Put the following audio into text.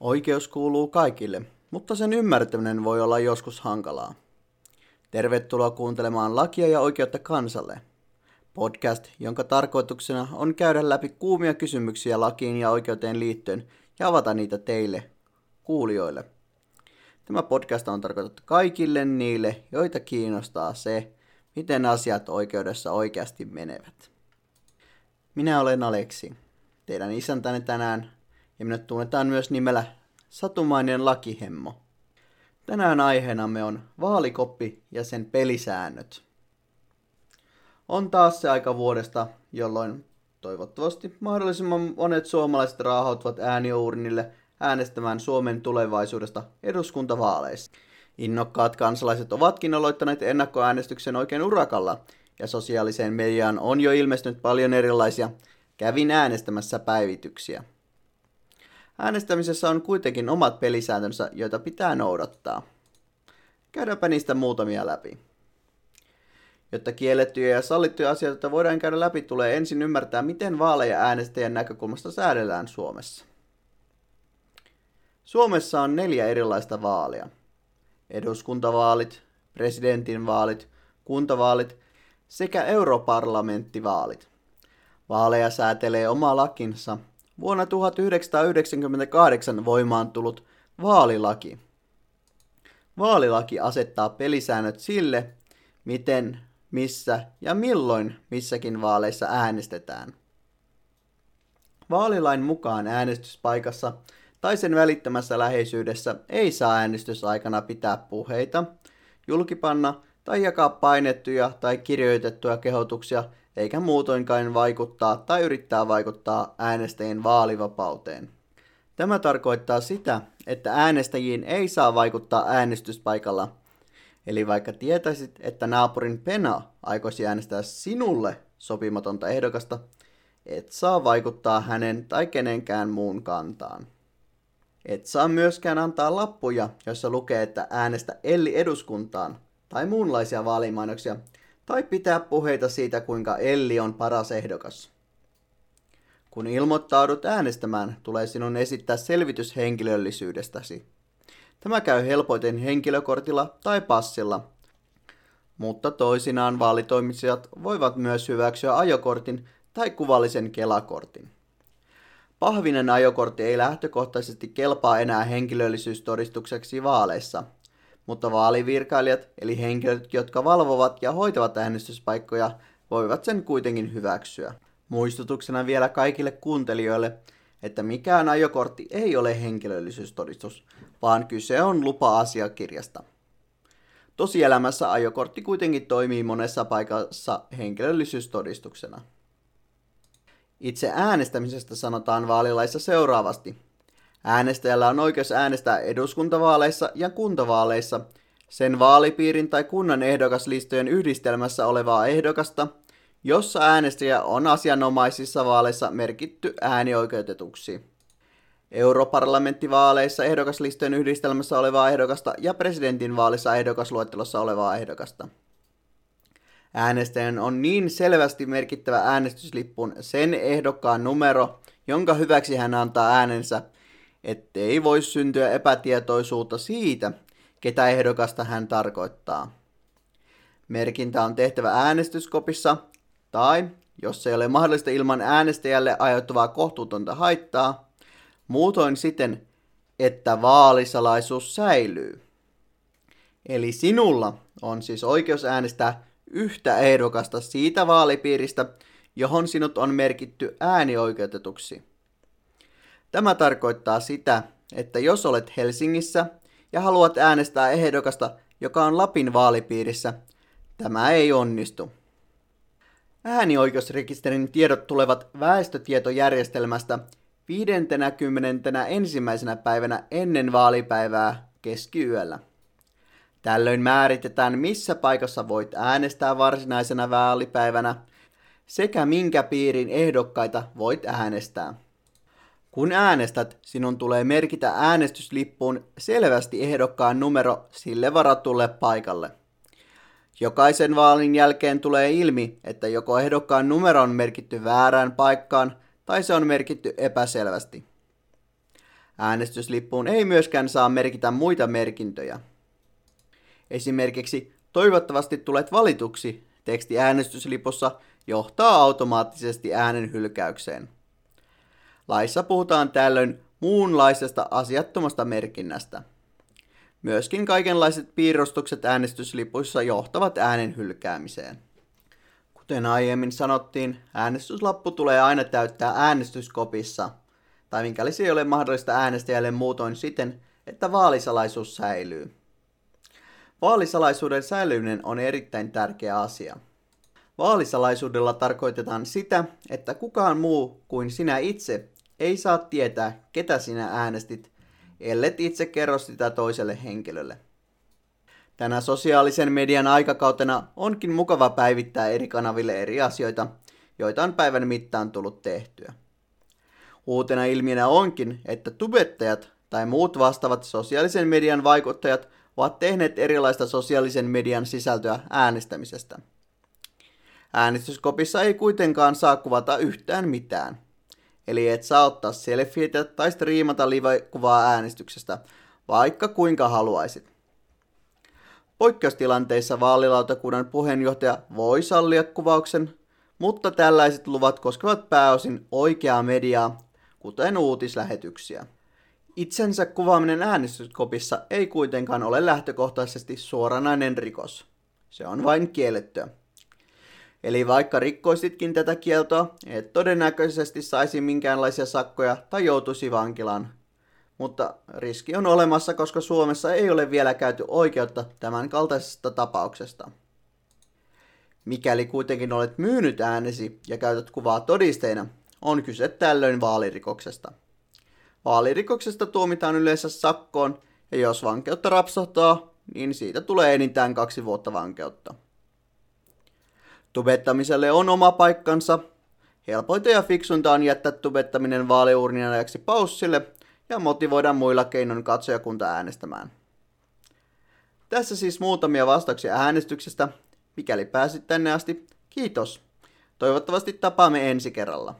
Oikeus kuuluu kaikille, mutta sen ymmärtäminen voi olla joskus hankalaa. Tervetuloa kuuntelemaan Lakia ja oikeutta kansalle. Podcast, jonka tarkoituksena on käydä läpi kuumia kysymyksiä lakiin ja oikeuteen liittyen ja avata niitä teille, kuulijoille. Tämä podcast on tarkoitettu kaikille niille, joita kiinnostaa se, miten asiat oikeudessa oikeasti menevät. Minä olen Aleksi, teidän isäntäni tänään ja minut tunnetaan myös nimellä Satumainen lakihemmo. Tänään aiheenamme on vaalikoppi ja sen pelisäännöt. On taas se aika vuodesta, jolloin toivottavasti mahdollisimman monet suomalaiset raahautuvat ääniuurnille äänestämään Suomen tulevaisuudesta eduskuntavaaleissa. Innokkaat kansalaiset ovatkin aloittaneet ennakkoäänestyksen oikein urakalla, ja sosiaaliseen mediaan on jo ilmestynyt paljon erilaisia kävin äänestämässä päivityksiä. Äänestämisessä on kuitenkin omat pelisääntönsä, joita pitää noudattaa. Käydäänpä niistä muutamia läpi. Jotta kiellettyjä ja sallittuja asioita voidaan käydä läpi, tulee ensin ymmärtää, miten vaaleja äänestäjän näkökulmasta säädellään Suomessa. Suomessa on neljä erilaista vaalia. Eduskuntavaalit, presidentinvaalit, kuntavaalit sekä europarlamenttivaalit. Vaaleja säätelee oma lakinsa vuonna 1998 voimaan tullut vaalilaki. Vaalilaki asettaa pelisäännöt sille, miten, missä ja milloin missäkin vaaleissa äänestetään. Vaalilain mukaan äänestyspaikassa tai sen välittämässä läheisyydessä ei saa äänestysaikana pitää puheita, julkipanna tai jakaa painettuja tai kirjoitettuja kehotuksia eikä muutoinkaan vaikuttaa tai yrittää vaikuttaa äänestäjien vaalivapauteen. Tämä tarkoittaa sitä, että äänestäjiin ei saa vaikuttaa äänestyspaikalla. Eli vaikka tietäisit, että naapurin pena aikoisi äänestää sinulle sopimatonta ehdokasta, et saa vaikuttaa hänen tai kenenkään muun kantaan. Et saa myöskään antaa lappuja, joissa lukee, että äänestä Elli eduskuntaan, tai muunlaisia vaalimainoksia, tai pitää puheita siitä, kuinka Elli on paras ehdokas. Kun ilmoittaudut äänestämään, tulee sinun esittää selvitys henkilöllisyydestäsi. Tämä käy helpoiten henkilökortilla tai passilla, mutta toisinaan vaalitoimitsijat voivat myös hyväksyä ajokortin tai kuvallisen kelakortin. Pahvinen ajokortti ei lähtökohtaisesti kelpaa enää henkilöllisyystodistukseksi vaaleissa – mutta vaalivirkailijat, eli henkilöt, jotka valvovat ja hoitavat äänestyspaikkoja, voivat sen kuitenkin hyväksyä. Muistutuksena vielä kaikille kuuntelijoille, että mikään ajokortti ei ole henkilöllisyystodistus, vaan kyse on lupa-asiakirjasta. Tosielämässä ajokortti kuitenkin toimii monessa paikassa henkilöllisyystodistuksena. Itse äänestämisestä sanotaan vaalilaissa seuraavasti – Äänestäjällä on oikeus äänestää eduskuntavaaleissa ja kuntavaaleissa sen vaalipiirin tai kunnan ehdokaslistojen yhdistelmässä olevaa ehdokasta, jossa äänestäjä on asianomaisissa vaaleissa merkitty äänioikeutetuksi. Europarlamenttivaaleissa ehdokaslistojen yhdistelmässä olevaa ehdokasta ja presidentinvaalissa ehdokasluettelossa olevaa ehdokasta. Äänestäjän on niin selvästi merkittävä äänestyslippuun sen ehdokkaan numero, jonka hyväksi hän antaa äänensä – ettei voi syntyä epätietoisuutta siitä, ketä ehdokasta hän tarkoittaa. Merkintä on tehtävä äänestyskopissa tai, jos ei ole mahdollista ilman äänestäjälle aiheuttuvaa kohtuutonta haittaa, muutoin siten, että vaalisalaisuus säilyy. Eli sinulla on siis oikeus äänestää yhtä ehdokasta siitä vaalipiiristä, johon sinut on merkitty äänioikeutetuksi. Tämä tarkoittaa sitä, että jos olet Helsingissä ja haluat äänestää ehdokasta, joka on Lapin vaalipiirissä, tämä ei onnistu. Äänioikeusrekisterin tiedot tulevat väestötietojärjestelmästä 50. ensimmäisenä päivänä ennen vaalipäivää keskiyöllä. Tällöin määritetään, missä paikassa voit äänestää varsinaisena vaalipäivänä sekä minkä piirin ehdokkaita voit äänestää. Kun äänestät, sinun tulee merkitä äänestyslippuun selvästi ehdokkaan numero sille varatulle paikalle. Jokaisen vaalin jälkeen tulee ilmi, että joko ehdokkaan numero on merkitty väärään paikkaan tai se on merkitty epäselvästi. Äänestyslippuun ei myöskään saa merkitä muita merkintöjä. Esimerkiksi toivottavasti tulet valituksi teksti äänestyslipussa johtaa automaattisesti äänen hylkäykseen. Laissa puhutaan tällöin muunlaisesta asiattomasta merkinnästä. Myöskin kaikenlaiset piirrostukset äänestyslipuissa johtavat äänen hylkäämiseen. Kuten aiemmin sanottiin, äänestyslappu tulee aina täyttää äänestyskopissa, tai mikäli se ei ole mahdollista äänestäjälle muutoin siten, että vaalisalaisuus säilyy. Vaalisalaisuuden säilyminen on erittäin tärkeä asia. Vaalisalaisuudella tarkoitetaan sitä, että kukaan muu kuin sinä itse ei saa tietää, ketä sinä äänestit, ellet itse kerro sitä toiselle henkilölle. Tänä sosiaalisen median aikakautena onkin mukava päivittää eri kanaville eri asioita, joita on päivän mittaan tullut tehtyä. Uutena ilmiönä onkin, että tubettajat tai muut vastaavat sosiaalisen median vaikuttajat ovat tehneet erilaista sosiaalisen median sisältöä äänestämisestä. Äänestyskopissa ei kuitenkaan saa kuvata yhtään mitään. Eli et saa ottaa selfieitä tai striimata live-kuvaa äänestyksestä, vaikka kuinka haluaisit. Poikkeustilanteissa vaalilautakunnan puheenjohtaja voi sallia kuvauksen, mutta tällaiset luvat koskevat pääosin oikeaa mediaa, kuten uutislähetyksiä. Itsensä kuvaaminen äänestyskopissa ei kuitenkaan ole lähtökohtaisesti suoranainen rikos. Se on vain kiellettyä. Eli vaikka rikkoisitkin tätä kieltoa, et todennäköisesti saisi minkäänlaisia sakkoja tai joutuisi vankilaan. Mutta riski on olemassa, koska Suomessa ei ole vielä käyty oikeutta tämän kaltaisesta tapauksesta. Mikäli kuitenkin olet myynyt äänesi ja käytät kuvaa todisteena, on kyse tällöin vaalirikoksesta. Vaalirikoksesta tuomitaan yleensä sakkoon, ja jos vankeutta rapsahtaa, niin siitä tulee enintään kaksi vuotta vankeutta. Tubettamiselle on oma paikkansa. Helpointa ja fiksunta on jättää tubettaminen vaaliurnien ajaksi paussille ja motivoida muilla keinoin katsojakunta äänestämään. Tässä siis muutamia vastauksia äänestyksestä. Mikäli pääsit tänne asti, kiitos. Toivottavasti tapaamme ensi kerralla.